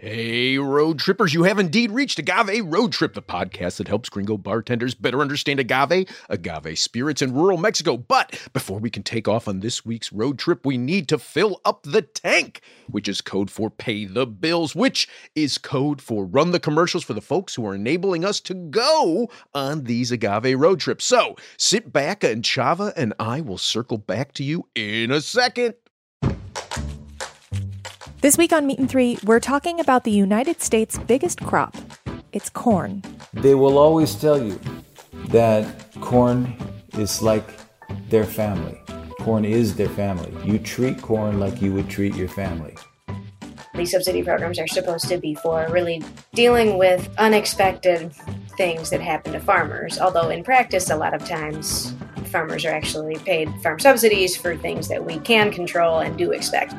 Hey, road trippers, you have indeed reached Agave Road Trip, the podcast that helps gringo bartenders better understand agave, agave spirits in rural Mexico. But before we can take off on this week's road trip, we need to fill up the tank, which is code for pay the bills, which is code for run the commercials for the folks who are enabling us to go on these agave road trips. So sit back and Chava and I will circle back to you in a second. This week on Meat and Three, we're talking about the United States' biggest crop. It's corn. They will always tell you that corn is like their family. Corn is their family. You treat corn like you would treat your family. These subsidy programs are supposed to be for really dealing with unexpected things that happen to farmers, although in practice, a lot of times farmers are actually paid farm subsidies for things that we can control and do expect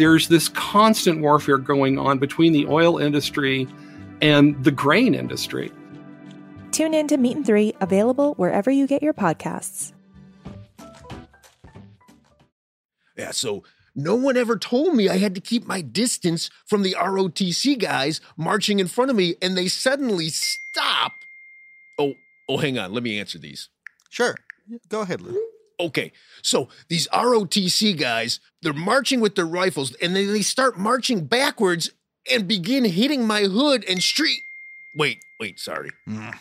there's this constant warfare going on between the oil industry and the grain industry. Tune in to Meat and Three, available wherever you get your podcasts. Yeah, so no one ever told me I had to keep my distance from the ROTC guys marching in front of me, and they suddenly stop. Oh, oh, hang on. Let me answer these. Sure. Go ahead, Lou. Okay, so these ROTC guys, they're marching with their rifles and then they start marching backwards and begin hitting my hood and street. Wait, wait, sorry. Mm.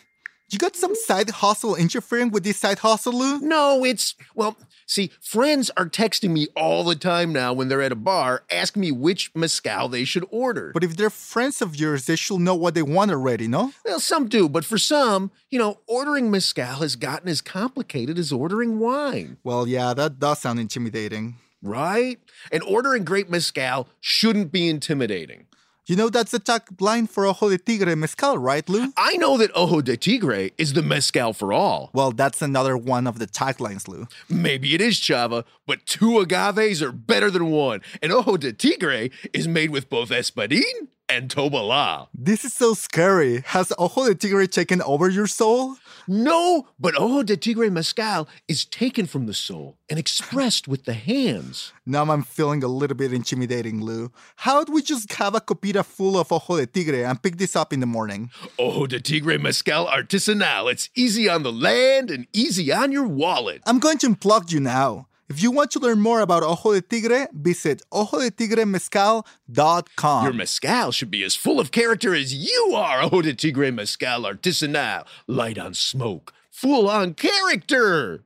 You got some side hustle interfering with this side hustle, Lou? No, it's, well, see, friends are texting me all the time now when they're at a bar asking me which mezcal they should order. But if they're friends of yours, they should know what they want already, no? Well, some do, but for some, you know, ordering mezcal has gotten as complicated as ordering wine. Well, yeah, that does sound intimidating. Right? And ordering great mezcal shouldn't be intimidating. You know that's the tag line for Ojo de Tigre Mezcal, right, Lou? I know that Ojo de Tigre is the mezcal for all. Well, that's another one of the taglines, Lou. Maybe it is, Chava, but two agaves are better than one. And Ojo de Tigre is made with both espadin and Tobala. This is so scary. Has Ojo de Tigre taken over your soul? No, but Ojo de Tigre Mezcal is taken from the soul and expressed with the hands. Now I'm feeling a little bit intimidating, Lou. How'd we just have a copita full of Ojo de Tigre and pick this up in the morning? Ojo de Tigre Mezcal Artisanal. It's easy on the land and easy on your wallet. I'm going to unplug you now. If you want to learn more about Ojo de Tigre, visit ojodetigre.mezcal.com. Your mezcal should be as full of character as you are, Ojo de Tigre Mezcal Artisanal. Light on smoke, full on character.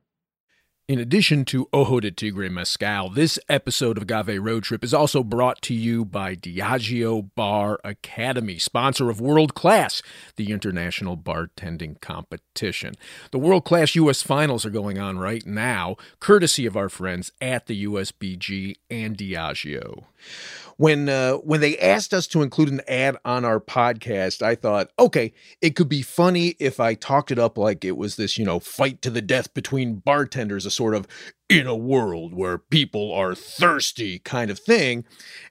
In addition to Ojo de Tigre Mezcal, this episode of Agave Road Trip is also brought to you by Diageo Bar Academy, sponsor of World Class, the international bartending competition. The World Class U.S. finals are going on right now, courtesy of our friends at the USBG and Diageo when uh, when they asked us to include an ad on our podcast, I thought, okay, it could be funny if I talked it up like it was this, you know, fight to the death between bartenders, a sort of in a world where people are thirsty kind of thing.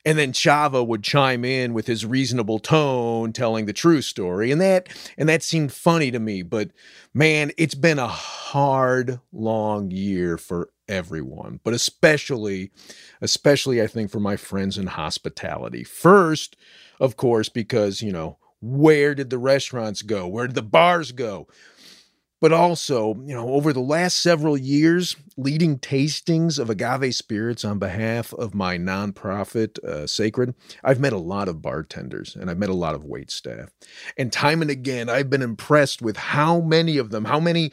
And then Chava would chime in with his reasonable tone, telling the true story. And that and that seemed funny to me. But man, it's been a hard, long year for everyone, but especially, especially I think for my friends in hospitality. First, of course, because, you know, where did the restaurants go? Where did the bars go? but also, you know, over the last several years, leading tastings of agave spirits on behalf of my nonprofit, uh, Sacred, I've met a lot of bartenders and I've met a lot of wait staff. And time and again, I've been impressed with how many of them, how many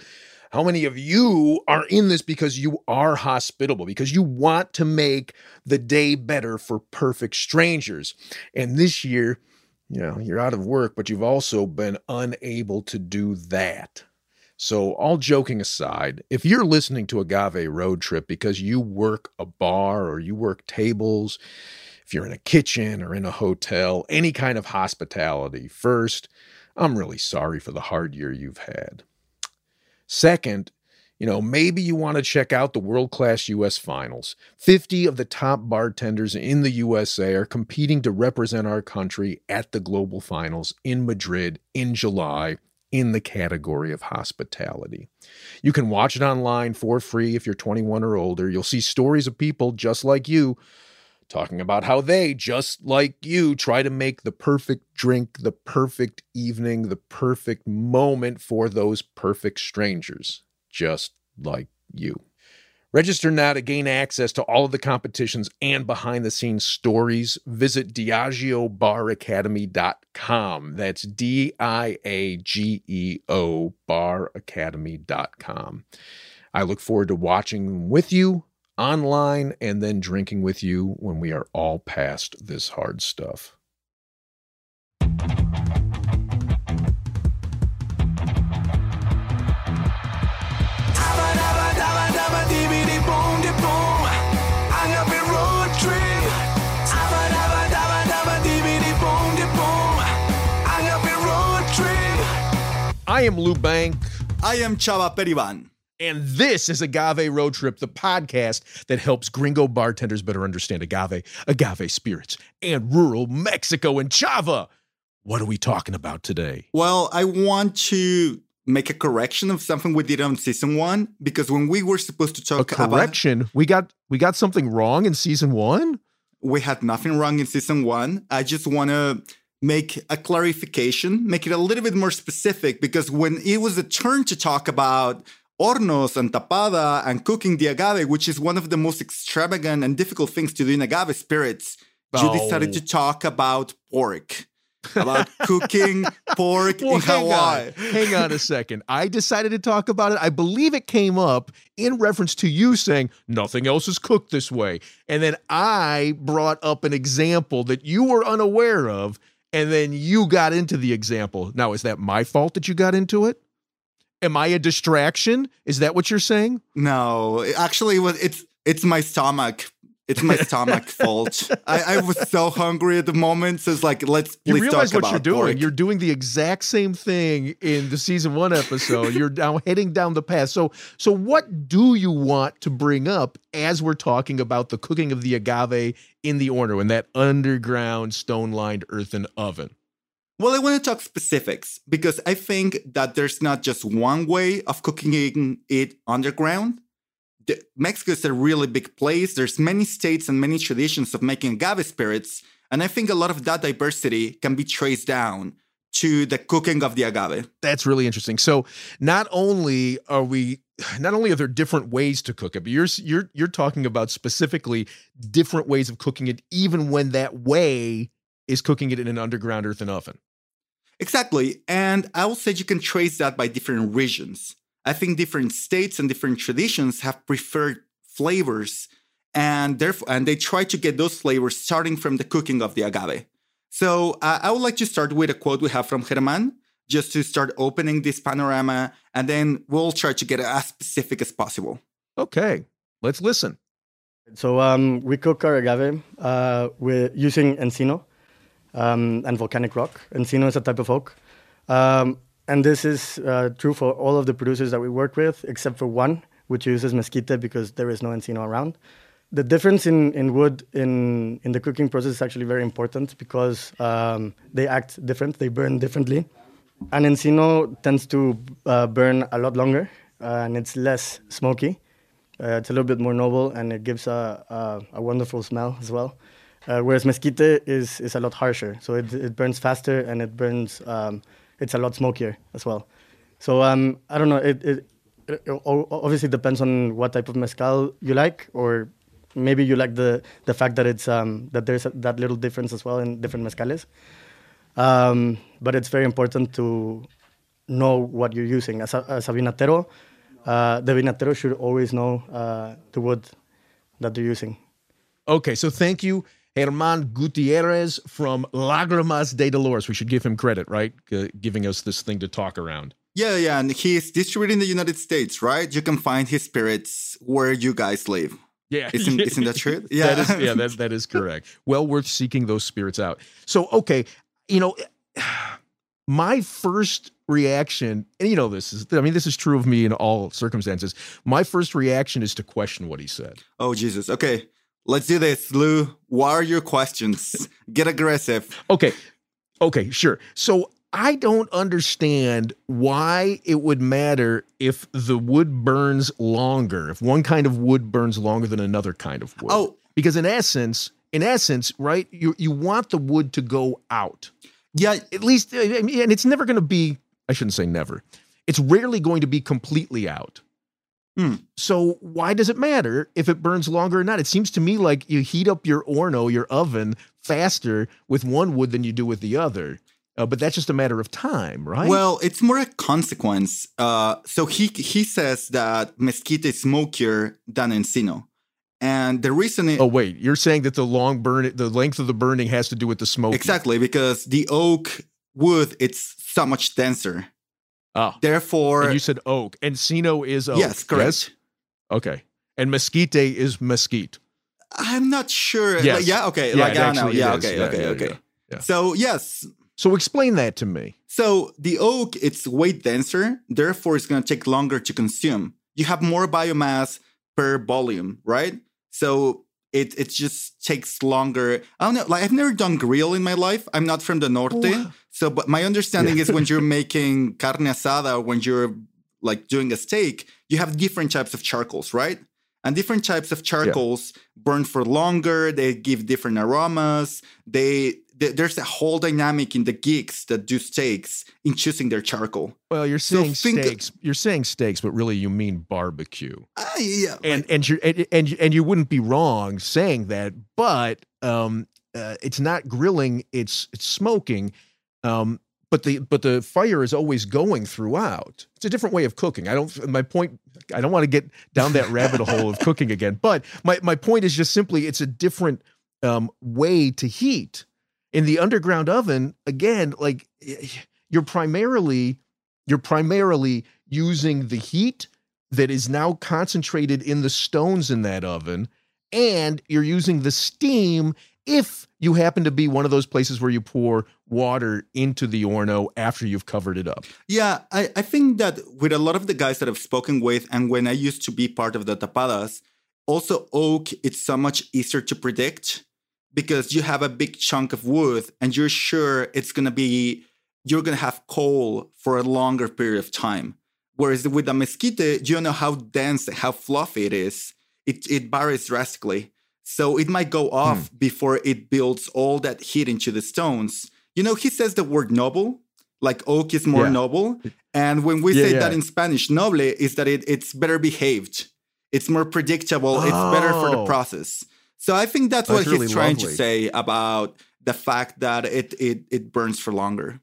how many of you are in this because you are hospitable, because you want to make the day better for perfect strangers? And this year, you know, you're out of work, but you've also been unable to do that. So, all joking aside, if you're listening to Agave Road Trip because you work a bar or you work tables, if you're in a kitchen or in a hotel, any kind of hospitality, first, I'm really sorry for the hard year you've had. Second, you know, maybe you want to check out the world class US finals. 50 of the top bartenders in the USA are competing to represent our country at the global finals in Madrid in July in the category of hospitality. You can watch it online for free if you're 21 or older. You'll see stories of people just like you talking about how they, just like you, try to make the perfect drink, the perfect evening, the perfect moment for those perfect strangers, just like you. Register now to gain access to all of the competitions and behind the scenes stories. Visit DiageoBarAcademy.com. That's D I A G E O baracademy.com. I look forward to watching with you online and then drinking with you when we are all past this hard stuff. I am Lou Bank. I am Chava Periban. And this is Agave Road Trip, the podcast that helps gringo bartenders better understand agave, agave spirits, and rural Mexico and Chava. What are we talking about today? Well, I want to make a correction of something we did on season one because when we were supposed to talk a correction, about, we got we got something wrong in season one. We had nothing wrong in season one. I just want to make a clarification, make it a little bit more specific because when it was a turn to talk about hornos and tapada and cooking the agave, which is one of the most extravagant and difficult things to do in agave spirits, oh. you decided to talk about pork. about cooking pork well, in Hawaii. On. hang on a second. I decided to talk about it. I believe it came up in reference to you saying nothing else is cooked this way. And then I brought up an example that you were unaware of and then you got into the example. Now, is that my fault that you got into it? Am I a distraction? Is that what you're saying? No, actually, it's it's my stomach. It's my stomach fault. I, I, was so hungry at the moment. So it's like, let's you realize what you're doing. Pork. You're doing the exact same thing in the season one episode. you're now heading down the path. So, so what do you want to bring up as we're talking about the cooking of the agave in the Horno in that underground stone-lined earthen oven? Well, I want to talk specifics because I think that there's not just one way of cooking it underground the, Mexico is a really big place. There's many states and many traditions of making agave spirits, and I think a lot of that diversity can be traced down to the cooking of the agave. That's really interesting. So not only are we not only are there different ways to cook it, but you're you're you're talking about specifically different ways of cooking it, even when that way is cooking it in an underground earthen oven. Exactly. And I will say you can trace that by different regions. I think different states and different traditions have preferred flavors and therefore and they try to get those flavors starting from the cooking of the agave. So uh, I would like to start with a quote we have from Germán, just to start opening this panorama, and then we'll try to get as specific as possible. Okay, let's listen. So um, we cook our agave uh, with using encino um, and volcanic rock. Encino is a type of oak. Um, and this is uh, true for all of the producers that we work with, except for one, which uses mesquite because there is no encino around. The difference in, in wood in, in the cooking process is actually very important because um, they act different, they burn differently. And encino tends to uh, burn a lot longer uh, and it's less smoky. Uh, it's a little bit more noble and it gives a, a, a wonderful smell as well. Uh, whereas mesquite is, is a lot harsher, so it, it burns faster and it burns um, it's a lot smokier as well. So um, I don't know. It, it, it obviously depends on what type of mezcal you like, or maybe you like the the fact that it's um, that there's a, that little difference as well in different mezcales. Um, but it's very important to know what you're using. As a, as a vinatero, uh, the vinatero should always know uh, the wood that they're using. Okay, so thank you, Herman Gutierrez from Lagrimas de Dolores. We should give him credit, right? G- giving us this thing to talk around. Yeah, yeah, and he's distributed in the United States, right? You can find his spirits where you guys live. Yeah, Isn't, isn't that true? Yeah, that is, yeah, that, that is correct. Well worth seeking those spirits out. So, okay, you know, my first reaction, and you know, this is, I mean, this is true of me in all circumstances. My first reaction is to question what he said. Oh Jesus. Okay, let's do this, Lou. What are your questions? Get aggressive. Okay, okay, sure. So, I don't understand why it would matter if the wood burns longer, if one kind of wood burns longer than another kind of wood. Oh. because in essence, in essence, right, you you want the wood to go out. Yeah, At least, I mean, and it's never going to be. I shouldn't say never. It's rarely going to be completely out. Hmm. So why does it matter if it burns longer or not? It seems to me like you heat up your Horno, your oven, faster with one wood than you do with the other. Uh, but that's just a matter of time, right? Well, it's more a consequence. Uh, so he he says that mesquite is smokier than encino, and the reason it, oh wait, you're saying that the long burn, the length of the burning has to do with the smoke. exactly because the oak wood it's so much denser. Oh, Therefore, and you said oak. Encino is oak. yes, correct. Okay. And mesquite is mesquite. I'm not sure. Yes. Like, yeah. Okay. Yeah, like I don't know. Yeah. Okay. Yeah, okay. yeah, okay. yeah. So yes. So explain that to me. So the oak it's way denser. Therefore, it's going to take longer to consume. You have more biomass per volume, right? So it it just takes longer. I don't know. Like I've never done grill in my life. I'm not from the norte. Oh, So, but my understanding is when you're making carne asada when you're like doing a steak, you have different types of charcoals, right? And different types of charcoals burn for longer. They give different aromas. They th- there's a whole dynamic in the geeks that do steaks in choosing their charcoal. Well, you're So saying think- steaks. You're saying steaks, but really you mean barbecue. Ah, yeah, And and you and, and you- and you wouldn't be wrong saying that, but um, uh, it's not grilling. It's it's smoking. Um, but the but the fire is always going throughout. It's a different way of cooking. I don't. My point. I don't want to get down that rabbit hole of cooking again. But my my point is just simply it's a different um, way to heat. In the underground oven, again, like you're primarily you're primarily using the heat that is now concentrated in the stones in that oven, and you're using the steam if you happen to be one of those places where you pour water into the Horno after you've covered it up. Yeah, I, I think that with a lot of the guys that I've spoken with, and when I used to be part of the tapadas, also oak, it's so much easier to predict because you have a big chunk of wood and you're sure it's going to be, you're going to have coal for a longer period of time. Whereas with the mesquite, you don't know how dense, how fluffy it is. It, it varies drastically. So it might go hmm. off before it builds all that heat into the stones. You know, he says the word noble, like oak is more Yeah. noble. And when we Yeah, say yeah. that in Spanish, noble is that it, it's better behaved. It's more predictable. It's better for the Oh. process. So I think that's, That's what really he's trying lovely. to say about the fact that it, it it burns for longer.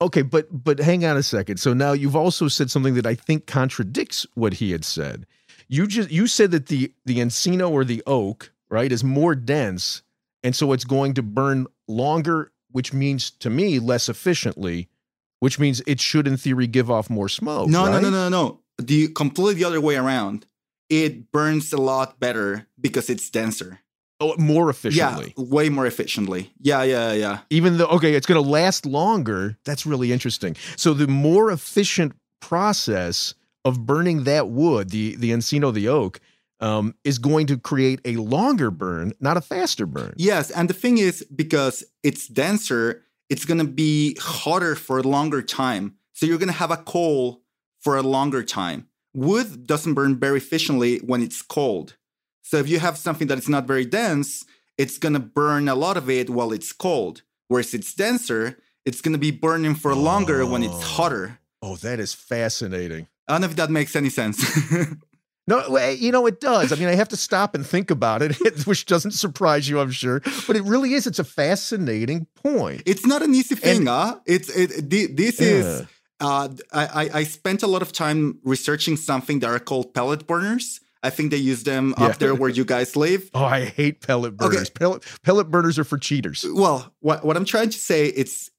Okay, but but hang on a second. So now you've also said something that I think contradicts what he had said. You just you said that the the encino or the oak, right, is more dense, and so it's going to burn longer, which means to me less efficiently, which means it should in theory give off more smoke. no, no, right? no, no, no. The completely the other way around. It burns a lot better because it's denser. Oh, more efficiently. Yeah, way more efficiently. Yeah, yeah, yeah. even though okay it's going to last longer that's really interesting so the more efficient process of burning that wood the the encino the oak um, is going to create a longer burn not a faster burn Yes, and the thing is because it's denser, it's going to be hotter for a longer time. So you're going to have a coal for a longer time. Wood doesn't burn very efficiently when it's cold. So if you have something that is not very dense, it's going to burn a lot of it while it's cold. Whereas it's denser, it's going to be burning for longer when it's hotter. Oh, that is fascinating. I don't know if that makes any sense. No, you know, it does. I mean, I have to stop and think about it, which doesn't surprise you, I'm sure. But it really is. It's a fascinating point. it's not an easy thing, And- huh? It's it. thi- This is. Uh, I, I I spent a lot of time researching something that are called pellet burners. I think they use them Yeah. up there where you guys live. Oh, I hate pellet Okay. burners. Pellet, pellet burners are for cheaters. Well, what, what I'm trying to say it's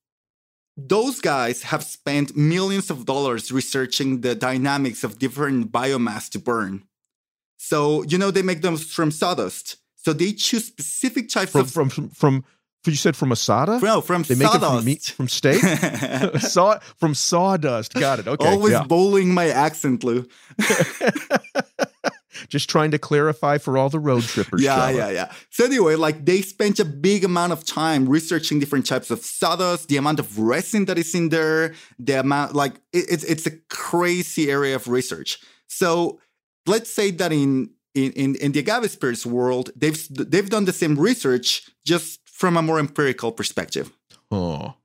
those guys have spent millions of dollars researching the dynamics of different biomass to burn. So, you know, they make them from sawdust. So they choose specific types From, of from, from, from, you said from Asada? no, from They make it sawdust. from meat, from steak? Saw, from sawdust. Got it. Okay. Always yeah. bowling my accent, Lou. Just trying to clarify for all the road trippers. yeah, yeah, yeah. So anyway, like they spent a big amount of time researching different types of sawdust, the amount of resin that is in there, the amount like it, it's it's a crazy area of research. So let's say that in in in, in the agave spirits world, they've they've done the same research just from a more empirical perspective. Oh.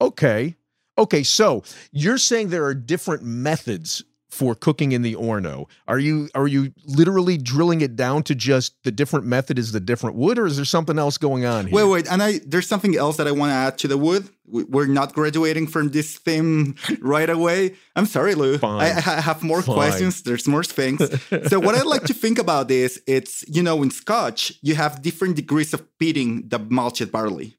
Okay. Okay. So you're saying there are different methods for cooking in the Horno. Are you are you literally drilling it down to just the different method is the different wood, or is there something else going on here? Wait, wait, and I there's something else that I want to add to the wood. We- We're not graduating from this theme right away. I'm sorry, Lou. I, I have more Fine. questions. There's more things. so what I like to think about is it's you know in Scotch you have different degrees of peating the malted barley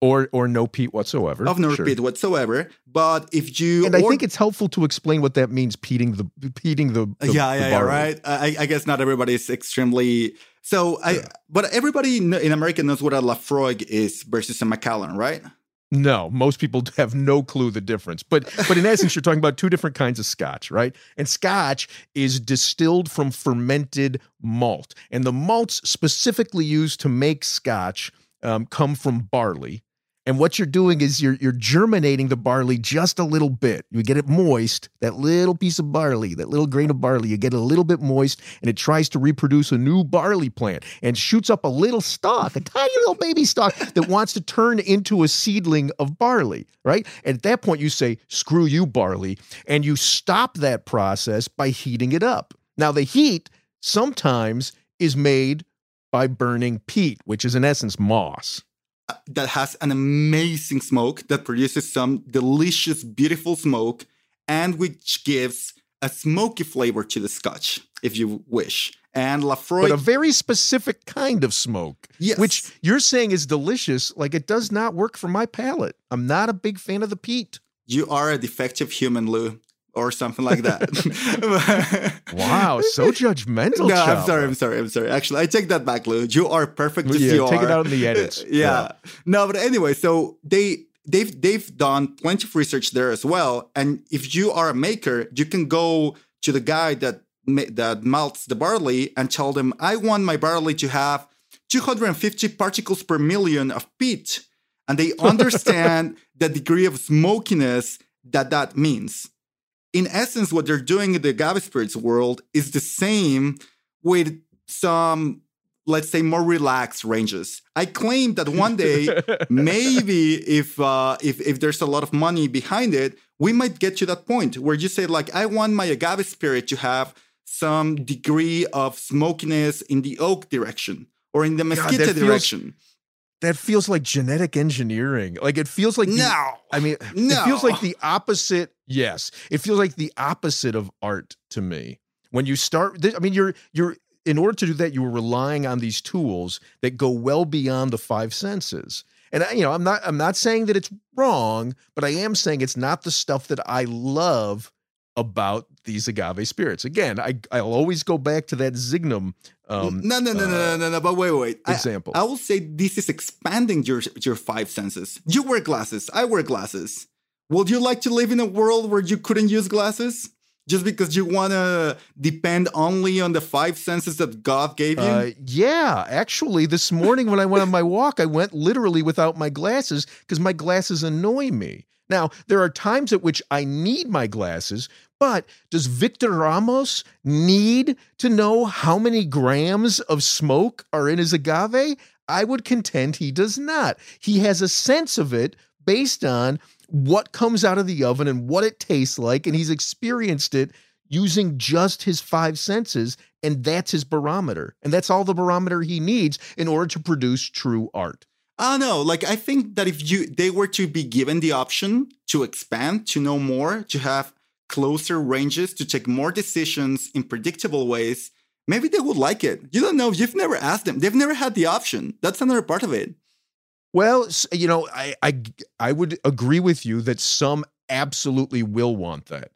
Or or no peat whatsoever. of no Sure. peat whatsoever. But if you And I or- think it's helpful to explain what that means. Peating the peating the, the yeah, the yeah, yeah, right. I, I guess not everybody is extremely so. I but everybody in America knows what a Laphroaig is versus a Macallan, right? No, most people have no clue the difference. But but in essence, you're talking about two different kinds of scotch, right? And scotch is distilled from fermented malt, and the malts specifically used to make scotch um, come from barley. And what you're doing is you're you're germinating the barley just a little bit. You get it moist, that little piece of barley, that little grain of barley, you get it a little bit moist, and it tries to reproduce a new barley plant and shoots up a little stalk, a tiny little baby stalk that wants to turn into a seedling of barley, right? And at that point, you say, screw you, barley, and you stop that process by heating it up. Now, the heat sometimes is made by burning peat, which is in essence moss. That has an amazing smoke that produces some delicious, beautiful smoke, and which gives a smoky flavor to the scotch, if you wish. And Laphroaig, but a very specific kind of smoke, Yes. which you're saying is delicious. Like it does not work for my palate. I'm not a big fan of the peat. you are a defective human, Lou, or something like that. Wow, so judgmental. no, I'm sorry, I'm sorry, I'm sorry. Actually, I take that back, Lou. You are perfect as Yeah, you take are. it out in the edits. yeah. No, but anyway, so they they've they've done plenty of research there as well. And if you are a maker, you can go to the guy that that malts the barley and tell them, I want my barley to have 250 particles per million of peat, and they understand the degree of smokiness that that means. In essence, what they're doing in the agave spirits world is the same with some, let's say, more relaxed ranges. I claim that one day, maybe if uh, if if there's a lot of money behind it, we might get to that point where you say, like, I want my agave spirit to have some degree of smokiness in the oak direction or in the mesquite feels- direction. That feels like genetic engineering. Like it feels like the- No. I mean, No. it feels like the opposite. Yes, it feels like the opposite of art to me. When you start, I mean, you're you're in order to do that, you were relying on these tools that go well beyond the five senses. And I- you know, I'm not I'm not saying that it's wrong, but I am saying it's not the stuff that I love about these agave spirits. Again, I I'll always go back to that Zignum. Um, no, no, no, no, uh, no, no, no. But wait, wait. I- example. I, will say this is expanding your your five senses. You wear glasses. I wear glasses. Would you like to live in a world where you couldn't use glasses just because you want to depend only on the five senses that God gave you? Uh, yeah, actually, this morning when I went on my walk, I went literally without my glasses because my glasses annoy me. Now, there are times at which I need my glasses, but does Victor Ramos need to know how many grams of smoke are in his agave? I would contend he does not. He has a sense of it based on what comes out of the oven and what it tastes like. And he's experienced it using just his five senses. And that's his barometer. And that's all the barometer he needs in order to produce true art. I don't know. Like I think that if you they were to be given the option to expand, to know more, to have closer ranges, to take more decisions in predictable ways, maybe they would like it. You don't know. You've never asked them. They've never had the option. That's another part of it. Well, you know, I I I would agree with you that some absolutely will want that.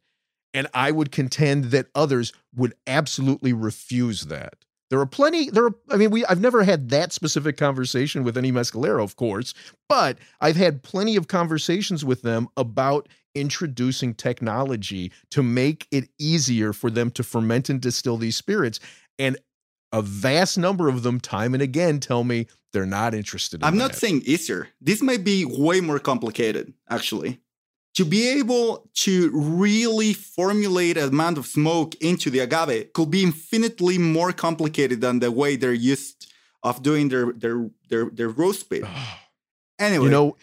And I would contend that others would absolutely refuse that. There are plenty. There are. I mean, we. I've never had that specific conversation with any mezcalero, of course, but I've had plenty of conversations with them about introducing technology to make it easier for them to ferment and distill these spirits. And a vast number of them, time and again, tell me they're not interested. In I'm that. not saying easier. This might be way more complicated, actually to be able to really formulate an amount of smoke into the agave could be infinitely more complicated than the way they're used of doing their their their, their roast bit. Anyway, you know,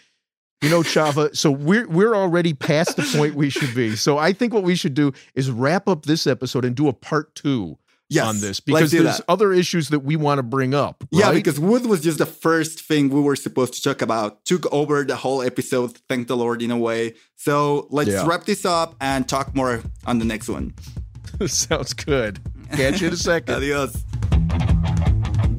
you know, Chava. So we're we're already past the point we should be. So I think what we should do is wrap up this episode and do a part two yes, on this because there's that. other issues that we want to bring up. Right? Yeah, because wood was just the first thing we were supposed to talk about. Took over the whole episode, thank the Lord, in a way. So let's yeah. wrap this up and talk more on the next one. Sounds good. Catch you in a second. Adios.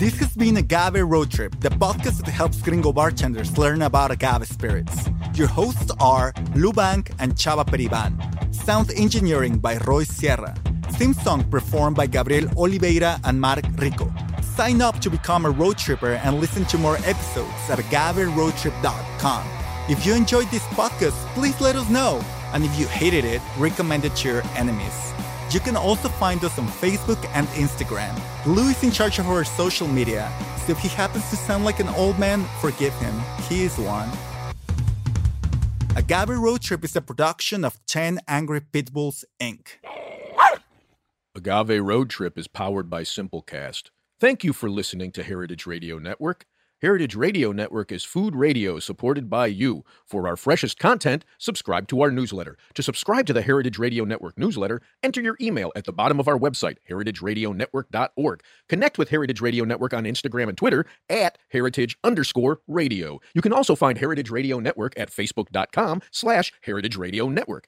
This has been Agave Road Trip, the podcast that helps gringo bartenders learn about agave spirits. Your hosts are Lou Bank and Chava Periban. Sound engineering by Roy Sierra. Theme song performed by Gabriel Oliveira and Mark Rico. Sign up to become a road tripper and listen to more episodes at agaveroadtrip.com. If you enjoyed this podcast, please let us know. And if you hated it, recommend it to your enemies. You can also find us on Facebook and Instagram. Lou is in charge of our social media, so if he happens to sound like an old man, forgive him. He is one. Agave Road Trip is a production of 10 Angry Pitbulls, Inc. Agave Road Trip is powered by Simplecast. Thank you for listening to Heritage Radio Network. Heritage Radio Network is food radio supported by you. For our freshest content, subscribe to our newsletter. To subscribe to the Heritage Radio Network newsletter, enter your email at the bottom of our website, heritageradionetwork.org. Connect with Heritage Radio Network on Instagram and Twitter at heritage underscore radio. You can also find Heritage Radio Network at facebook.com slash heritage radio network.